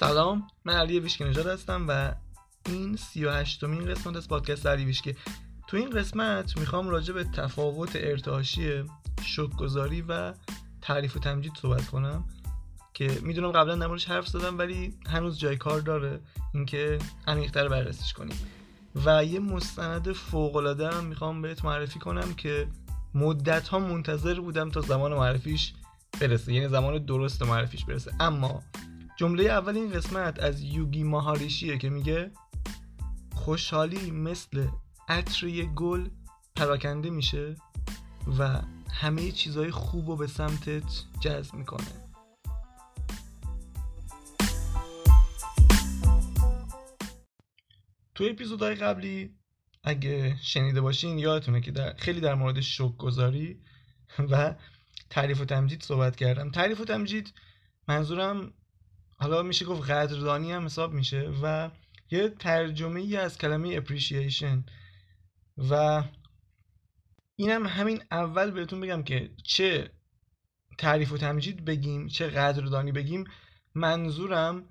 سلام من علی ویشکی نژاد هستم و این سی و هشتمین قسمت از پادکست علی ویشکی. تو این قسمت می‌خوام راجع به تفاوت ارتعاشی شکگذاری و تعریف و تمجید صحبت کنم که می‌دونم قبلا نمارش حرف زدم ولی هنوز جای کار داره اینکه عمیق‌تر بررسیش کنیم. و یه مستند فوق هم می‌خوام بهت معرفی کنم که مدت ها منتظر بودم تا زمان معرفیش برسه یعنی زمان درست معرفیش برسه. اما جمله اول این قسمت از یوگی ماهاریشیه که میگه خوشحالی مثل عطر گل پراکنده میشه و همه چیزهای خوب رو به سمتت جذب می‌کنه. تو اپیزودهای قبلی اگه شنیده باشین یادتونه که در خیلی در مورد شک گذاری و تعریف و تمجید صحبت کردم. تعریف و تمجید منظورم حالا میشه گفت قدردانی هم حساب میشه و یه ترجمه ای از کلمه appreciation و اینم همین اول بهتون بگم که چه تعریف و تمجید بگیم چه قدردانی بگیم منظورم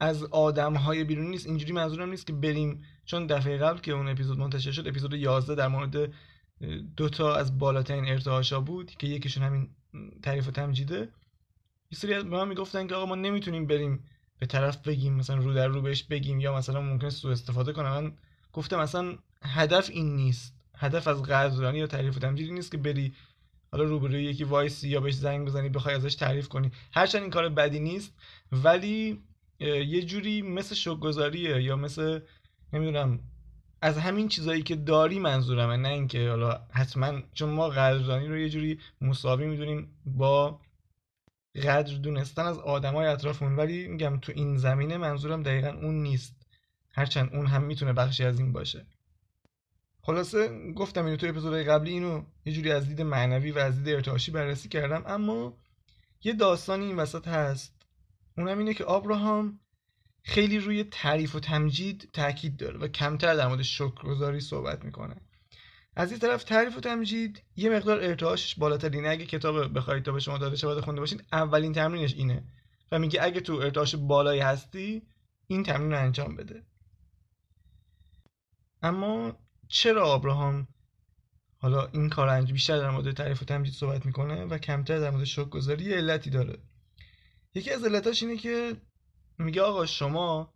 از آدم های بیرونی نیست. اینجوری منظورم نیست که بریم چون دفعه قبل که اون اپیزود منتشر شد اپیزود 11 در مورد دوتا از بالاترین ارتعاشا بود که یکیشون همین تعریف و تمجیده. یه سری به من می‌گفتن که آقا ما نمی‌تونیم بریم به طرف بگیم مثلا رو در رو بهش بگیم یا مثلا ممکنه سوء استفاده کنه. من گفتم مثلا هدف این نیست. هدف از قدردانی یا تعریف و نیست که بری حالا روبروی یکی وایسی یا بهش زنگ بزنی بخوای ازش تعریف کنی. هرچند این کار بدی نیست ولی یه جوری مثل شوکگذاریه یا مثل نمی‌دونم از همین چیزایی که داری منظورمه. نه اینکه حالا حتما چون ما قدردانی رو یه جوری مساوی می‌دونیم با قدر دونستن از آدمای اطرافمون. ولی میگم تو این زمینه منظورم دقیقا اون نیست. هرچند اون هم می‌تونه بخشی از این باشه. خلاصه گفتم اینو تو اپیزودهای قبلی اینو یه جوری از دید معنوی و از دید ارتعاشی بررسی کردم. اما یه داستانی این وسط هست. اونم اینه که آبراهام خیلی روی تعریف و تمجید تاکید داره و کمتر در مورد شکرگزاری صحبت می‌کنه. از این طرف تعریف و تمجید. یه مقدار ارتعاشش بالاترینه اگه کتاب بخواید تا به شما داده شده خونده باشین اولین تمرینش اینه. و میگه اگه تو ارتعاش بالایی هستی این تمرین رو انجام بده. اما چرا آبراهام حالا این کار انجام بیشتر در مورد تعریف و تمجید صحبت می‌کنه و کمتر در مورد شک گذاری علتی داره؟ یکی از علتاش اینه که میگه آقا شما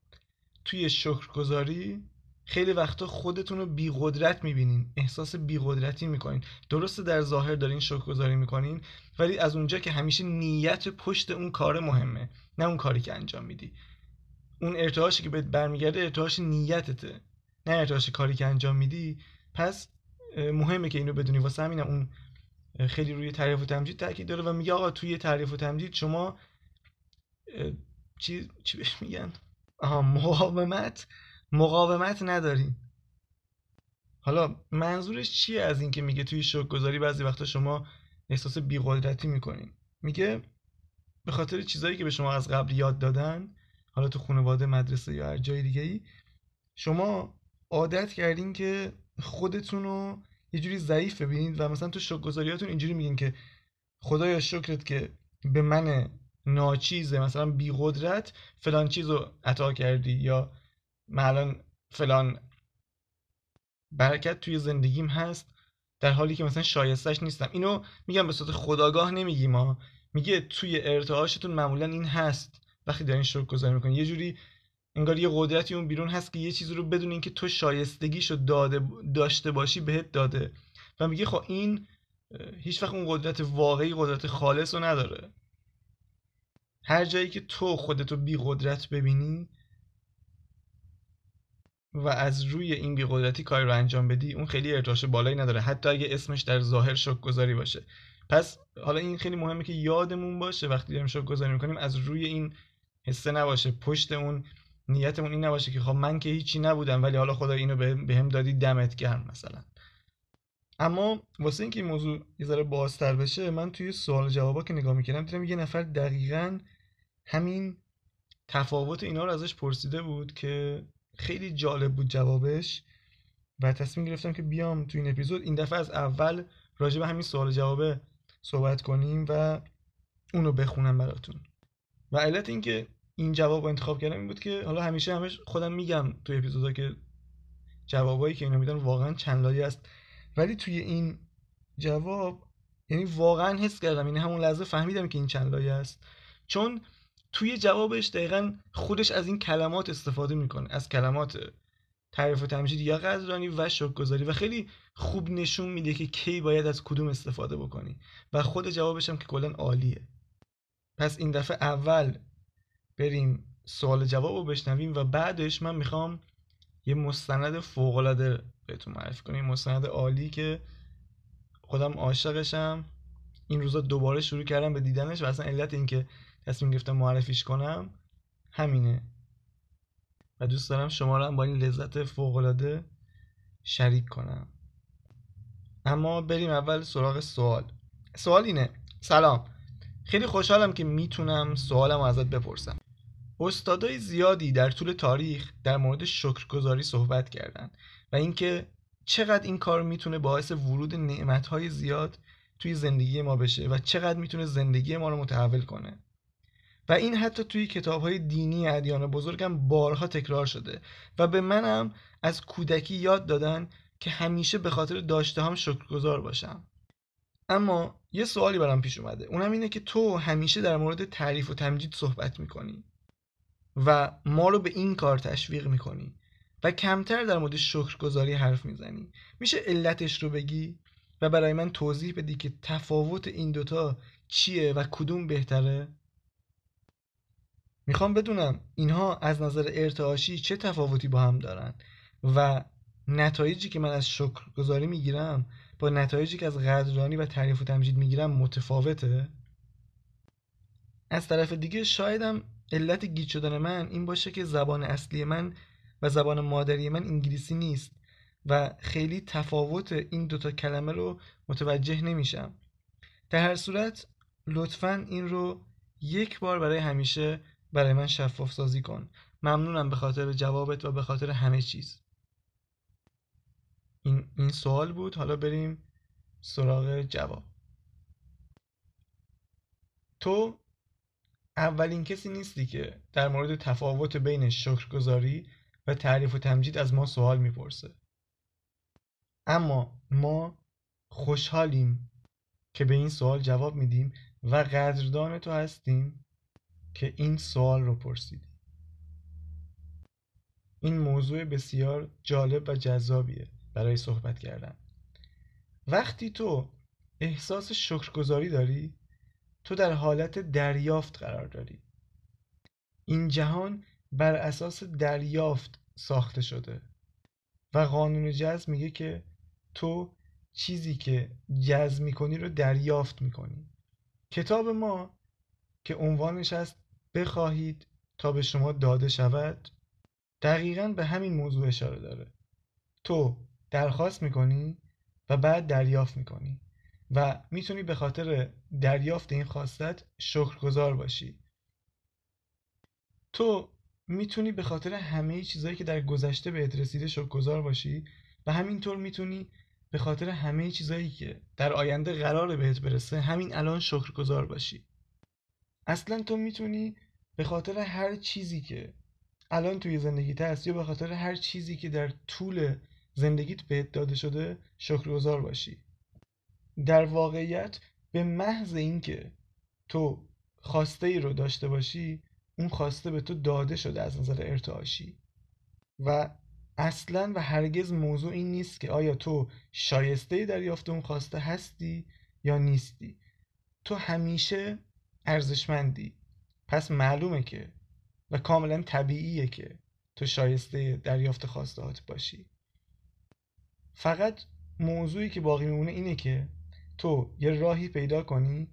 توی شکرگزاری خیلی وقتا خودتون رو بیقدرت می‌بینین احساس بیقدرتی می‌کنین. درسته در ظاهر دارین شکرگزاری می‌کنین ولی از اونجا که همیشه نیت پشت اون کار مهمه نه اون کاری که انجام میدی. اون ارتعاشی که بهت برمیگرده ارتعاش نیتته. نه ارتعاش کاری که انجام میدی. پس مهمه که اینو بدونی. واسه همینم اون خیلی روی تعریف و تمجید تاکید داره و میگه آقا توی تعریف و تمجید شما چی چی بهش میگن؟ آها مقاومت. مقاومت ندارین حالا منظورش چیه از اینکه میگه توی شوک گذاری بعضی وقتا شما احساس بیقدرتی می‌کنین؟ میگه به خاطر چیزایی که به شما از قبل یاد دادن حالا تو خانواده مدرسه یا هر جای دیگه ای شما عادت کردین که خودتون رو یه جوری ضعیف ببینید و مثلا تو شوک گذاریاتون اینجوری میگین که خدایا شکرت که به من ناچیزه مثلا بی قدرت فلان چیز رو عطا کردی یا من فلان برکت توی زندگیم هست در حالی که مثلا شایستش نیستم. اینو میگم به صورت خداگاه نمیگیم ما میگه توی ارتعاشتون معمولا این هست. وقتی دارین شکر گذاری می‌کنی یه جوری انگار یه قدرتی اون بیرون هست که یه چیزی رو بدون که تو شایستگیشو داده داشته باشی بهت داده. و میگه خب این هیچ وقت اون قدرت واقعی قدرت خالص رو نداره. هر جایی که تو خودتو بی قدرت ببینی و از روی این بی قدرتی کاری رو انجام بدی اون خیلی ارتعاش بالایی نداره. حتی اگه اسمش در ظاهر شک گذاری باشه. پس حالا این خیلی مهمه که یادمون باشه وقتی داریم شک گذاری می‌کنیم از روی این حسه نباشه. پشت اون نیتمون این نباشه که خب من که هیچی نبودم ولی حالا خدا اینو به هم دادی دمت گرم مثلا. اما واسه اینکه این موضوع یه ذره بازتر بشه من توی سوال جوابا که نگاه می‌کردم دیدم یه نفر دقیقا همین تفاوت اینا رو ازش پرسیده بود که خیلی جالب بود جوابش و تصمیم گرفتم که بیام تو این اپیزود. این دفعه از اول راجع به همین سوال جوابه صحبت کنیم و اونو بخونم براتون. و علت این که این جواب رو انتخاب کردم این بود که حالا همیشه همش خودم میگم توی اپیزودا که جوابایی که اینا میدن واقعا چند لایه است. ولی توی این جواب یعنی واقعا حس کردم یعنی همون لحظه فهمیدم که این چند لایه است. چون توی جوابش دقیقا خودش از این کلمات استفاده می‌کنه از کلمات تعریف و تمجید یا قدردانی و شکرگزاری و خیلی خوب نشون میده که کی باید از کدوم استفاده بکنی و خود جوابش هم که کلا عالیه. پس این دفعه اول بریم سوال جواب رو بشنویم و بعدش من می‌خوام یه مستند فوقالعاده بهتون معرفی کنم. مستند عالی که خودم عاشقشم. این روزا دوباره شروع کردم به دیدنش و اصلا علت اینکه تصمیم گرفتم معرفیش کنم همینه. و دوست دارم شما رو هم با این لذت فوقالعاده شریک کنم. اما بریم اول سراغ سوال. سوال اینه. سلام. خیلی خوشحالم که می‌تونم سوالم ازت بپرسم. استادای زیادی در طول تاریخ در مورد شکرگزاری صحبت کردند و اینکه چقدر این کار می‌تونه باعث ورود نعمتهای زیاد توی زندگی ما بشه و چقدر می‌تونه زندگی ما رو متحول کنه. و این حتی توی کتاب های دینی ادیان بزرگم بارها تکرار شده و به منم از کودکی یاد دادن که همیشه به خاطر داشته هم شکرگزار باشم. اما یه سوالی برام پیش اومده. اونم اینه که تو همیشه در مورد تعریف و تمجید صحبت می‌کنی و ما رو به این کار تشویق می‌کنی و کمتر در مورد شکرگزاری حرف می‌زنی. میشه علتش رو بگی؟ و برای من توضیح بدی که تفاوت این دوتا چیه و کدوم بهتره؟ می‌خوام بدونم اینها از نظر ارتعاشی چه تفاوتی با هم دارن و نتایجی که من از شکرگزاری می‌گیرم با نتایجی که از قدردانی و تعریف و تمجید می‌گیرم متفاوته؟ از طرف دیگه شایدم علت گیج شدن من این باشه که زبان اصلی من و زبان مادری من انگلیسی نیست و خیلی تفاوت این دوتا کلمه رو متوجه نمیشم. در هر صورت لطفا این رو یک بار برای همیشه برای من شفاف سازی کن. ممنونم به خاطر جوابت و به خاطر همه چیز. این, این سوال بود. حالا بریم سراغ جواب. تو اولین کسی نیستی که در مورد تفاوت بین شکرگزاری و تعریف و تمجید از ما سوال می‌پرسه. اما ما خوشحالیم که به این سوال جواب میدیم و قدردان تو هستیم. که این سوال رو پرسیدی. این موضوع بسیار جالب و جذابیه برای صحبت کردن. وقتی تو احساس شکرگزاری داری تو در حالت دریافت قرار داری. این جهان بر اساس دریافت ساخته شده و قانون جذب میگه که تو چیزی که جذب می‌کنی رو دریافت می‌کنی. کتاب ما که عنوانش هست بخواهید تا به شما داده شود دقیقا به همین موضوع اشاره داره. تو درخواست می‌کنی و بعد دریافت می‌کنی و می‌تونی به خاطر دریافت این خواستت شکرگزار باشی. تو می‌تونی به خاطر همه چیزهایی که در گذشته بهت رسیده شکرگزار باشی و همینطور می‌تونی به خاطر همه چیزهایی که در آینده قرار بهت برسه همین الان شکرگزار باشی. اصلا تو می‌تونی به خاطر هر چیزی که الان توی زندگیت هست یا به خاطر هر چیزی که در طول زندگیت بهت داده شده شکرگزار باشی. در واقعیت به محض اینکه تو خواسته ای رو داشته باشی اون خواسته به تو داده شده از نظر ارتعاشی. و اصلا و هرگز موضوع این نیست که آیا تو شایسته دریافت اون خواسته هستی یا نیستی. تو همیشه ارزشمندی. پس معلومه که و کاملا طبیعیه که تو شایسته دریافت خواستهات باشی. فقط موضوعی که باقی میمونه اینه که تو یه راهی پیدا کنی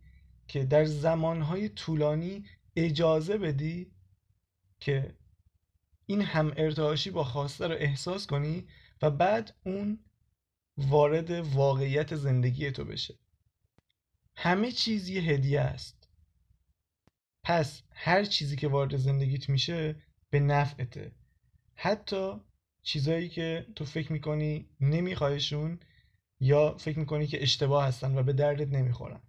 که در زمانهای طولانی اجازه بدی که این هم ارتعاشی با خواسته رو احساس کنی و بعد اون وارد واقعیت زندگی تو بشه. همه چیز یه هدیه است. پس هر چیزی که وارد زندگیت میشه به نفعته. حتی چیزایی که تو فکر می‌کنی نمیخوایشون یا فکر می‌کنی که اشتباه هستن و به دردت نمی‌خورن.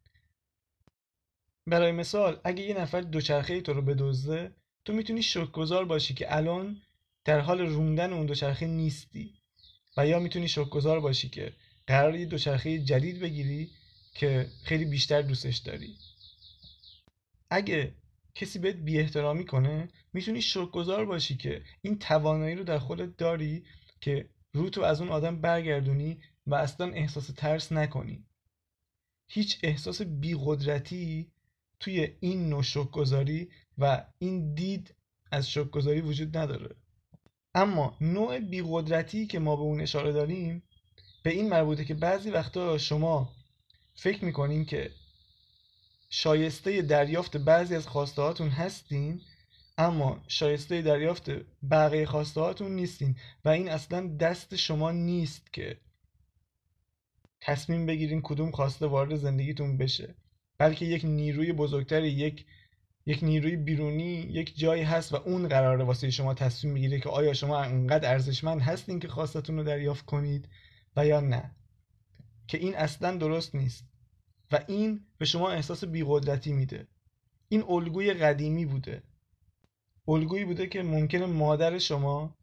برای مثال اگه یه نفر دوچرخه تو رو بدزده تو می‌تونی شکرگزار باشی که الان در حال روندن اون دوچرخه نیستی و یا می‌تونی شکرگزار باشی که قرار یه دوچرخه جدید بگیری که خیلی بیشتر دوستش داری. اگه کسی بهت بی احترامی کنه می‌تونی شکرگزار باشی که این توانایی رو در خودت داری که رو تو از اون آدم برگردونی و اصلا احساس ترس نکنی. هیچ احساس بیقدرتی توی این نوع شکرگزاری و این دید از شکرگزاری وجود نداره. اما نوع بیقدرتی که ما به اون اشاره داریم به این مربوطه که بعضی وقتا شما فکر می‌کنین که شایسته دریافت بعضی از خواسته هاتون هستین اما شایسته دریافت بقیه خواسته هاتون نیستین و این اصلا دست شما نیست که تصمیم بگیرین کدوم خواسته وارد زندگیتون بشه. بلکه یک نیروی بزرگتری یک یک نیروی بیرونی یک جایی هست و اون قراره واسه شما تصمیم می‌گیره که آیا شما انقدر ارزشمند هستین که خواستتون رو دریافت کنید و یا نه. که این اصلا درست نیست. و این به شما احساس بیقدرتی میده. این الگوی قدیمی بوده. الگویی بوده که ممکن مادر شما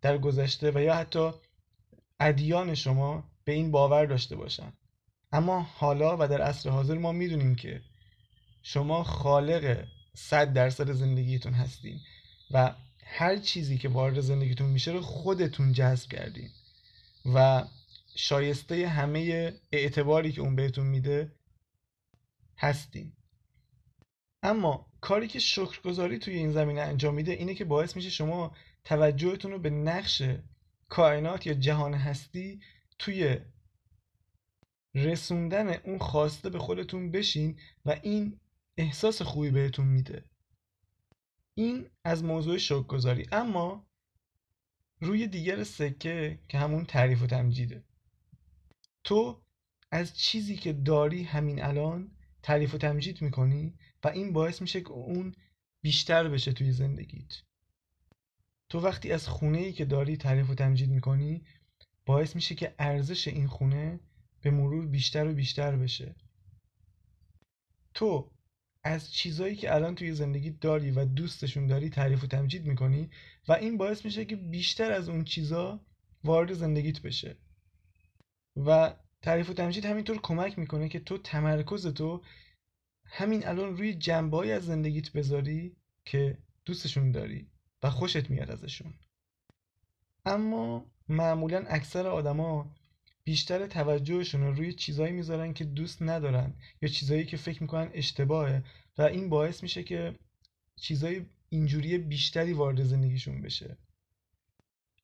در گذشته و یا حتی ادیان شما به این باور داشته باشن. اما حالا و در عصر حاضر ما می‌دونیم که شما خالق صد درصد زندگیتون هستین و هر چیزی که وارد زندگیتون میشه رو خودتون جذب کردین و شایسته همه اعتباری که اون بهتون میده هستین اما کاری که شکرگزاری توی این زمینه انجام میده اینه که باعث میشه شما توجهتون رو به نقش کائنات یا جهان هستی توی رسوندن اون خواسته به خودتون بشین و این احساس خوبی بهتون میده. این از موضوع شکرگزاری. اما روی دیگر سکه که همون تعریف و تمجیده. تو از چیزی که داری همین الان تعریف و تمجید می‌کنی و این باعث میشه که اون بیشتر بشه توی زندگیت. تو وقتی از خونه ای که داری تعریف و تمجید می‌کنی باعث میشه که ارزش این خونه به مرور بیشتر و بیشتر بشه. تو از چیزایی که الان توی زندگی داری و دوستشون داری تعریف و تمجید می‌کنی و این باعث میشه که بیشتر از اون چیزا وارد زندگیت بشه. و تعریف و تمجید همینطور کمک می‌کنه که تو تمرکز تو همین الان روی جنبه از زندگیت بذاری که دوستشون داری و خوشت میاد ازشون. اما معمولا اکثر آدما بیشتر توجهشون رو روی چیزایی می‌ذارن که دوست ندارن یا چیزایی که فکر می‌کنن اشتباهه و این باعث میشه که چیزای اینجوری بیشتری وارد زندگیشون بشه.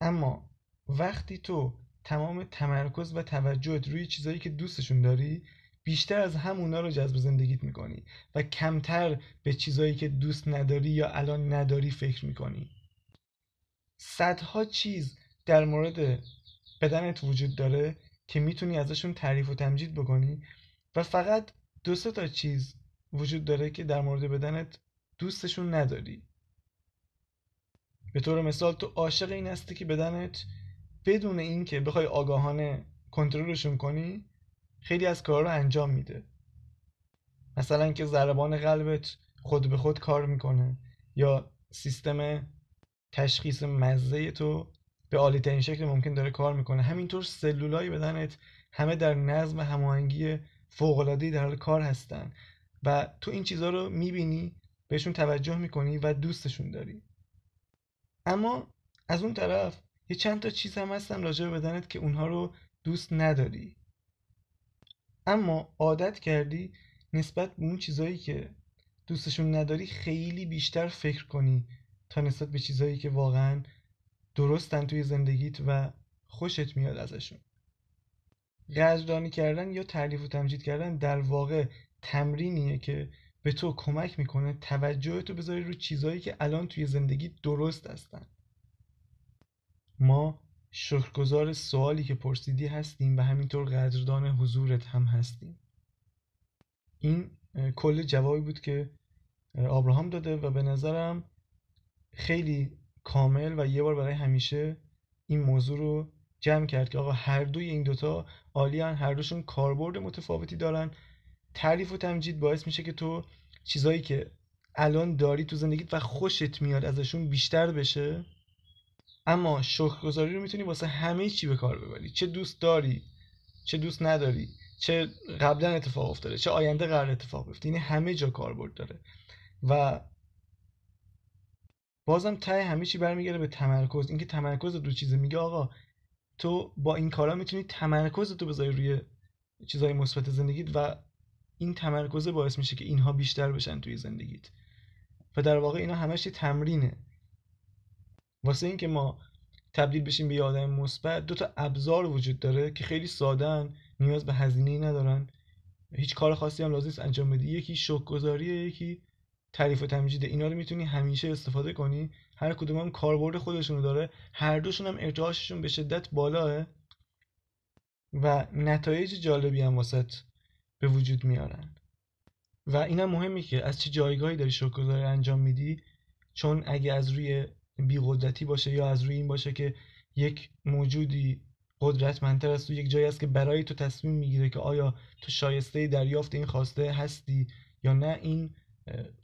اما وقتی تو تمام تمرکز و توجهت روی چیزایی که دوستشون داری بیشتر از همونا رو جذب زندگیت می‌کنی و کمتر به چیزایی که دوست نداری یا الان نداری فکر می‌کنی. صدها چیز در مورد بدنت وجود داره که می‌تونی ازشون تعریف و تمجید بکنی و فقط دو سه تا چیز وجود داره که در مورد بدنت دوستشون نداری. به طور مثال تو عاشق این هستی که بدنت بدون اینکه بخوای آگاهانه کنترلشون کنی خیلی از کارا رو انجام میده. مثلا که ضربان قلبت خود به خود کار می‌کنه یا سیستم تشخیص مزه تو به عالی ترین شکل ممکن داره کار می‌کنه. همینطور سلولای بدنت همه در نظم هماهنگی فوق در حال کار هستن و تو این چیزها رو می‌بینی بهشون توجه می‌کنی و دوستشون داری. اما از اون طرف یه چند تا چیز هم هستن راجع به بدنت که اونها رو دوست نداری. اما عادت کردی نسبت به اون چیزهایی که دوستشون نداری خیلی بیشتر فکر کنی تا نسبت به چیزهایی که واقعا درستن توی زندگیت و خوشت میاد ازشون. قدردانی کردن یا تعریف و تمجید کردن در واقع تمرینیه که به تو کمک می‌کنه توجه تو بذاری رو چیزهایی که الان توی زندگی درست هستن. ما شکرگزار سوالی که پرسیدی هستیم و همینطور قدردان حضورت هم هستیم. این کل جوابی بود که آبراهام داده و به نظرم خیلی کامل و یه بار برای همیشه این موضوع رو جمع کرد که آقا هر دوی این دوتا عالیان هر دوشون کاربرد متفاوتی دارن. تعریف و تمجید باعث میشه که تو چیزایی که الان داری تو زندگیت و خوشت میاد ازشون بیشتر بشه. اما شکرگزاری رو می‌تونی واسه همه چی به کار ببری. چه دوست داری چه دوست نداری چه قبلا اتفاق افتاده چه آینده قرار اتفاق بیفته. این همه جا کاربرد داره. و بازم ته همه چی برمیگرده به تمرکز. اینکه تمرکز دو چیزه. میگه آقا تو با این کارا می‌تونی تمرکز تو بذاری روی چیزهای مثبت زندگیت و این تمرکز باعث میشه که اینها بیشتر بشن توی زندگیت. و در واقع اینا همش تمرینه. واسه اینکه ما تبدیل بشیم به یه مثبت دو تا ابزار وجود داره که خیلی سادن نیاز به هزینه ندارن. هیچ کار خاصی هم لازم انجام بدی. یکی شوک گذاریه یکی تعریف و تمجید. اینا رو می‌تونی همیشه استفاده کنی. هر کدوم هم کاربرد خودشونو داره. هر دوشون هم ارتعاششون به شدت بالاه و نتایج جالبی هم واسط به وجود میارن. و اینم مهمه که از چه جایگاهی داری شکرگزاری انجام میدی؟ چون اگه از روی بیقدرتی باشه یا از روی این باشه که یک موجودی قدرتمندتر از تو یک جایی است که برای تو تصمیم می‌گیره که آیا تو شایسته دریافت این خواسته هستی یا نه این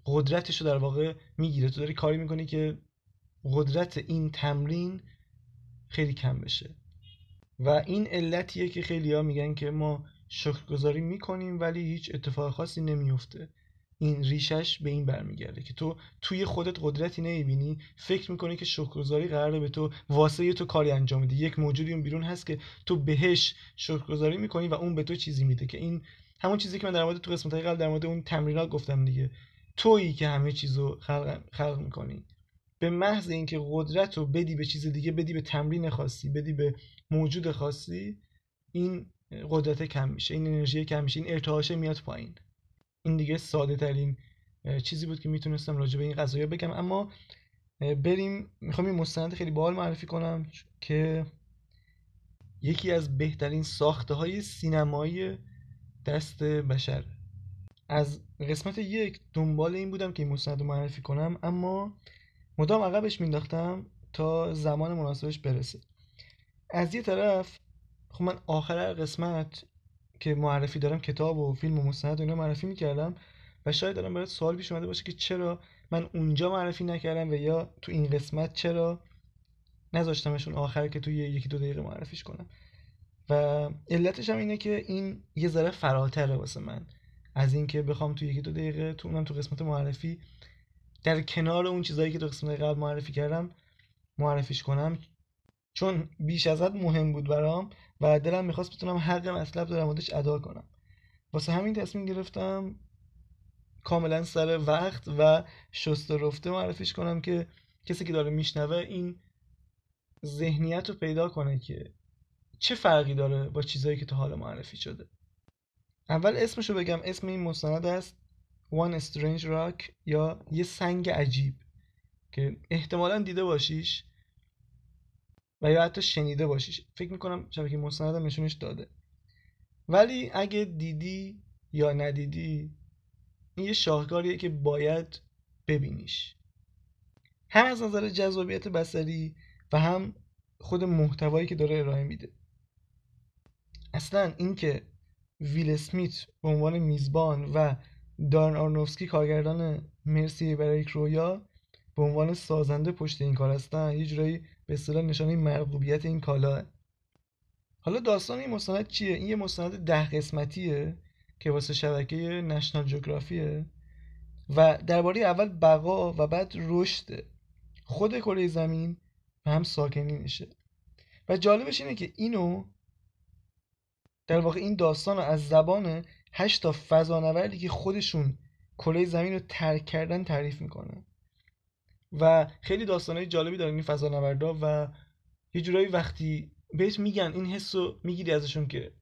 قدرتش رو در واقع می‌گیره. تو داری کاری می‌کنی که قدرت این تمرین خیلی کم بشه. و این علتیه که خیلی ها میگن که ما شکرگزاری می‌کنیم ولی هیچ اتفاق خاصی نمیفته این ریشش به این برمیگرده که تو توی خودت قدرتی نمی‌بینی فکر می‌کنی که شکرگزاری قراره به تو واسه تو کاری انجام میده. یک موجودی اون بیرون هست که تو بهش شکرگزاری می‌کنی و اون به تو چیزی میده که این همون چیزی که من در مورد تو قسمت قبل در مورد اون تمرینات گفتم دیگه. تویی که همه چیزو خلق, خلق می‌کنی. به محض اینکه قدرت رو بدی به چیز دیگه بدی به تمرین خاصی بدی به موجود خاصی این قدرت کم میشه این انرژی کم میشه این ارتعاشه میاد پایین. این دیگه ساده ترین چیزی بود که می‌تونستم راجع به این قضايا بگم. اما بریم می‌خوام این مستند خیلی باحال معرفی کنم که یکی از بهترین ساخته های سینمایی دست بشر. از قسمت یک دنبال این بودم که این مستند رو معرفی کنم اما مدام عقبش مینداختم تا زمان مناسبش برسه. از یه طرف خب من آخر قسمت که معرفی دارم کتاب و فیلم و مستند و اینا معرفی می‌کردم و شاید دارم برات سوال پیش اومده باشه که چرا من اونجا معرفی نکردم و یا تو این قسمت چرا نذاشتمشون آخر که توی یکی دو دقیقه معرفیش کنم. و علتش هم اینه که این یه ذره فراتره واسه من. از اینکه بخوام تو یکی دو دقیقه تو اونم تو قسمت معرفی در کنار اون چیزایی که تو قسمت قبل معرفی کردم معرفیش کنم. چون بیش ازت مهم بود برام و دلم می‌خواست بتونم حق مطلب در موردش ادا کنم. واسه همین تصمیم گرفتم کاملا سر وقت و شست رفته معرفیش کنم که کسی که داره میشنوه این ذهنیت رو پیدا کنه که چه فرقی داره با چیزایی که تا حال معرفی شده. اول اسمشو بگم. اسم این مستند است One Strange Rock یا یه سنگ عجیب که احتمالا دیده باشیش. و یا حتی شنیده باشیش. فکر می‌کنم شبکه مستندم نشونش داده. ولی اگه دیدی یا ندیدی این یه شاهکاریه که باید ببینیش. هم از نظر جذابیت بسری و هم خود محتوایی که داره ارائه میده. اصلا اینکه ویل اسمیت به عنوان میزبان و دارن آرنوفسکی کارگردان مرسی برای رویا به عنوان سازنده پشت این کار هستن یه جورایی به اصطلاح نشانه مرغوبیت این کالا. حالا داستان این مستند چیه؟ این یه مستند ده قسمتیه که واسه شبکه نشنال جغرافیه و درباره اول بقا و بعد رشد خود کره زمین و هم ساکنینشه و جالبش اینه که اینو در واقع این داستان از زبان هشت تا فضانوردی که خودشون کره زمین رو ترک کردن تعریف می‌کنه. و خیلی داستانهای جالبی دارن این فضانوردا و یه جورایی وقتی بهت میگن این حس رو می‌گیری ازشون که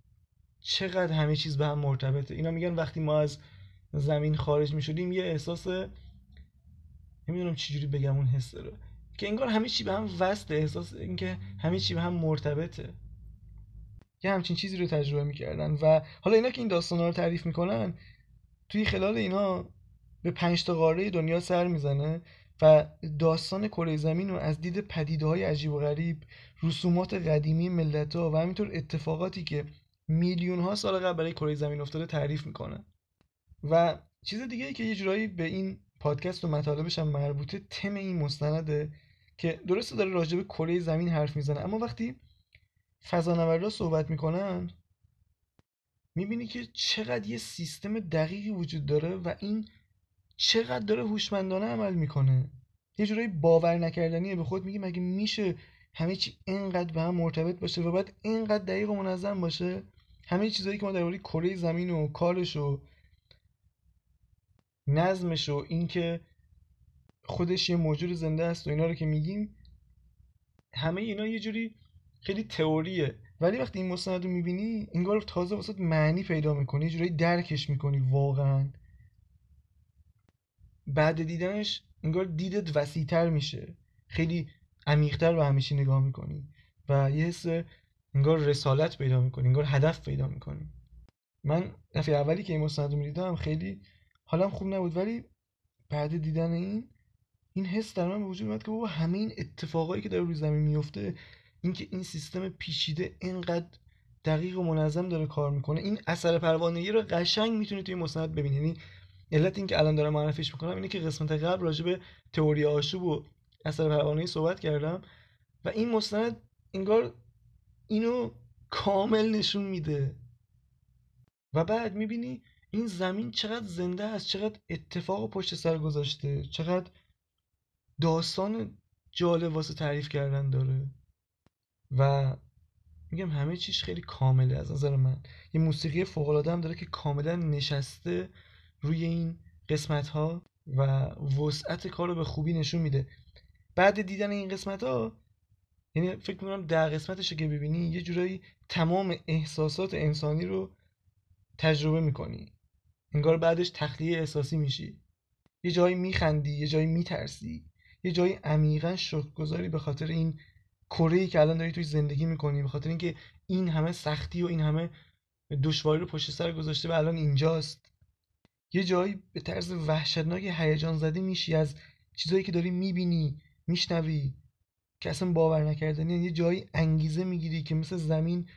چقدر همه چیز به هم مرتبطه. اینا میگن وقتی ما از زمین خارج می‌شدیم یه احساس نمی‌دونم چجوری بگم اون حس رو که انگار همه چی به هم وصله. احساس اینکه همه چی به هم مرتبطه. یه همچین چیزی رو تجربه می‌کردن و حالا اینا که این داستان رو تعریف می‌کنن توی خلال اینا به پنج تا قاره دنیا سر می‌زنه. و داستان کره زمین رو از دید پدیده های عجیب و غریب رسومات قدیمی ملت ها و همینطور اتفاقاتی که میلیون ها سال قبل برای کره زمین افتاده تعریف می‌کنه. و چیز دیگه ای که یه جورایی به این پادکست و مطالبش هم مربوطه تم این مستنده که درسته داره راجع به کره زمین حرف می‌زنه اما وقتی فضانوردها صحبت می‌کنن می‌بینی که چقدر یه سیستم دقیقی وجود داره و این چقدر داره هوشمندانه عمل می‌کنه. یه جورایی باور نکردنیه. به خود میگی مگه میشه همه چی اینقدر به هم مرتبط باشه و بعد اینقدر دقیق و منظم باشه؟ همه چیزهایی که ما درباره کره زمین و کارش و نظمش و اینکه خودش یه موجود زنده است و اینا رو که میگیم همه اینا یه جوری خیلی تئوریه. ولی وقتی این مستند رو می‌بینی انگار تازه واسه معنی پیدا می‌کنی یه جوری درکش می‌کنی واقعا. بعد دیدنش انگار دیدت وسیعتر میشه. خیلی عمیقتر به همیشه نگاه می‌کنی و یه حس انگار رسالت پیدا می‌کنی انگار هدف پیدا می‌کنی. من دفعه اولی که این مستند رو می‌دیدم خیلی حالم خوب نبود ولی بعد دیدن این این حس در من به وجود اومد که بابا همه این اتفاقایی که داره روی زمین میفته اینکه این سیستم پیچیده اینقدر دقیق و منظم داره کار می‌کنه این اثر پروانگی رو قشنگ می‌تونی توی مستند ببینی. یعنی علت اینکه الان دارم معرفیش می‌کنم اینه که قسمت قبل راجع به تئوری آشوب و اثر پروانگی صحبت کردم و این مستند انگار اینو کامل نشون میده. و بعد می‌بینی این زمین چقدر زنده است چقدر اتفاق پشت سر گذاشته چقدر داستان جالب واسه تعریف کردن داره. و میگم همه چیش خیلی کامله از نظر من. یه موسیقی فوق العاده هم داره که کاملا نشسته روی این قسمت ها و وسعت کار رو به خوبی نشون میده. بعد دیدن این قسمت ها یعنی فکر می‌کنم در قسمتش که ببینی یه جورایی تمام احساسات انسانی رو تجربه می‌کنی. انگار بعدش تخلیه احساسی میشی. یه جایی میخندی یه جایی میترسی. یه جایی عمیقا شکرگذاری به خاطر این کره که الان داری توی زندگی می‌کنی به خاطر اینکه این همه سختی و این همه دشواری رو پشت سر گذاشته و الان اینجاست. یه جایی به طرز وحشتناک هیجان زده میشی از چیزایی که داری می‌بینی میشنوی که اصلا باور نکردنی. یه جایی انگیزه می‌گیری که مثل زمین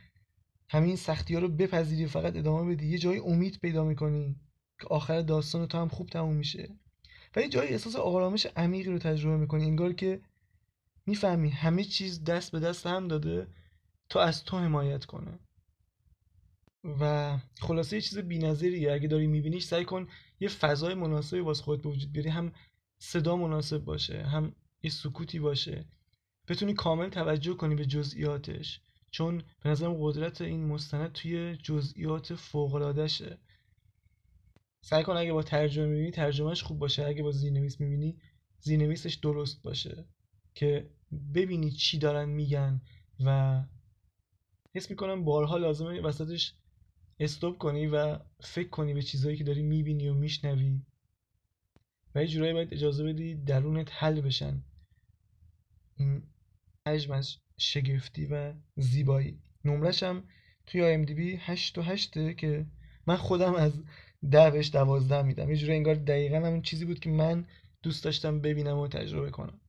همین سختی ها رو بپذیری فقط ادامه بدی. یه جایی امید پیدا می‌کنی که آخر داستان تو هم خوب تموم میشه. و یه جایی احساس آرامش عمیقی رو تجربه می‌کنی. انگار که می‌فهمی همه چیز دست به دست هم داده تا از تو حمایت کنه. و خلاصه یه چیز بی‌نظیریه. اگه داری میبینیش سعی کن یه فضای مناسبی واسه خودت به وجود بیاری. هم صدا مناسب باشه هم یه سکوتی باشه. بتونی کامل توجه کنی به جزئیاتش. چون به نظرم قدرت این مستند توی جزئیات فوق‌العاده‌شه. سعی کن اگه با ترجمه می‌بینی ترجمهش خوب باشه. اگه با زیرنویس می‌بینی زیرنویسش درست باشه. که ببینی چی دارن میگن و حس می‌کنم بارها لازمه وسطش استوب کنی و فکر کنی به چیزهایی که داری می‌بینی و میشنوی و یه جورایی باید اجازه بدی درونت حل بشن. این حجم از شگفتی و زیبایی. نمرش هم توی آی ام دی بی هشت و هشته که من خودم از ده بهش دوازده میدم. یه جوری انگار دقیقا همون چیزی بود که من دوست داشتم ببینم و تجربه کنم.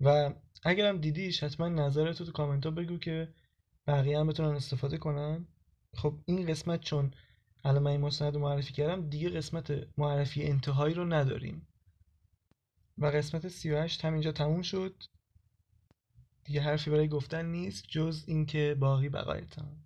و اگرم دیدیش حتما نظرتو تو کامنت ها بگو که بقیه هم بتونن استفاده کنن. خب این قسمت چون الان من این مستند رو معرفی کردم دیگه قسمت معرفی انتهایی رو نداریم. و قسمت 38 همینجا تموم شد. دیگه حرفی برای گفتن نیست جز اینکه باقی بقایتان.